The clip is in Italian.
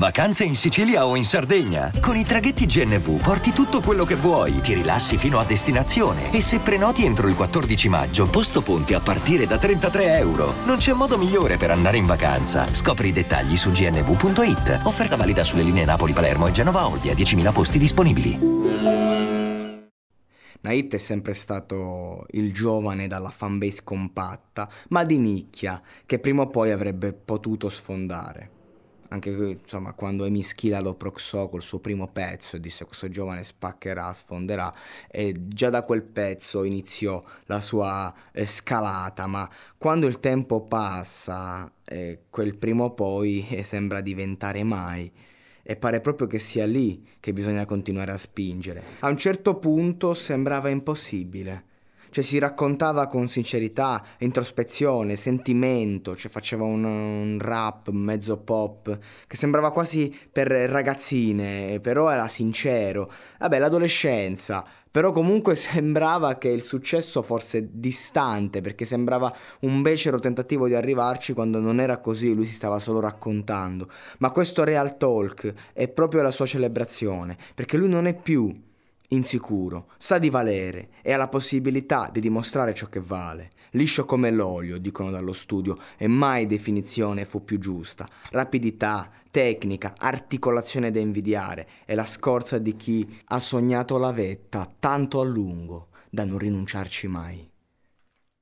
Vacanze in Sicilia o in Sardegna? Con i traghetti GNV porti tutto quello che vuoi, ti rilassi fino a destinazione e se prenoti entro il 14 maggio, posto ponti a partire da 33 euro. Non c'è modo migliore per andare in vacanza. Scopri i dettagli su gnv.it. Offerta valida sulle linee Napoli-Palermo e Genova-Olbia, 10.000 posti disponibili. Nait è sempre stato il giovane dalla fanbase compatta, ma di nicchia, che prima o poi avrebbe potuto sfondare anche insomma quando Emi Schila lo proxò col suo primo pezzo e disse questo giovane spaccherà, sfonderà e già da quel pezzo iniziò la sua eh, scalata ma quando il tempo passa eh, quel primo poi eh, sembra diventare mai e pare proprio che sia lì che bisogna continuare a spingere. A un certo punto sembrava impossibile cioè si raccontava con sincerità, introspezione, sentimento, cioè faceva un, un rap mezzo pop che sembrava quasi per ragazzine, però era sincero. Vabbè, l'adolescenza, però comunque sembrava che il successo fosse distante, perché sembrava un becero tentativo di arrivarci quando non era così, lui si stava solo raccontando. Ma questo Real Talk è proprio la sua celebrazione, perché lui non è più insicuro, sa di valere e ha la possibilità di dimostrare ciò che vale. Liscio come l'olio, dicono dallo studio, e mai definizione fu più giusta. Rapidità, tecnica, articolazione da invidiare e la scorza di chi ha sognato la vetta tanto a lungo da non rinunciarci mai.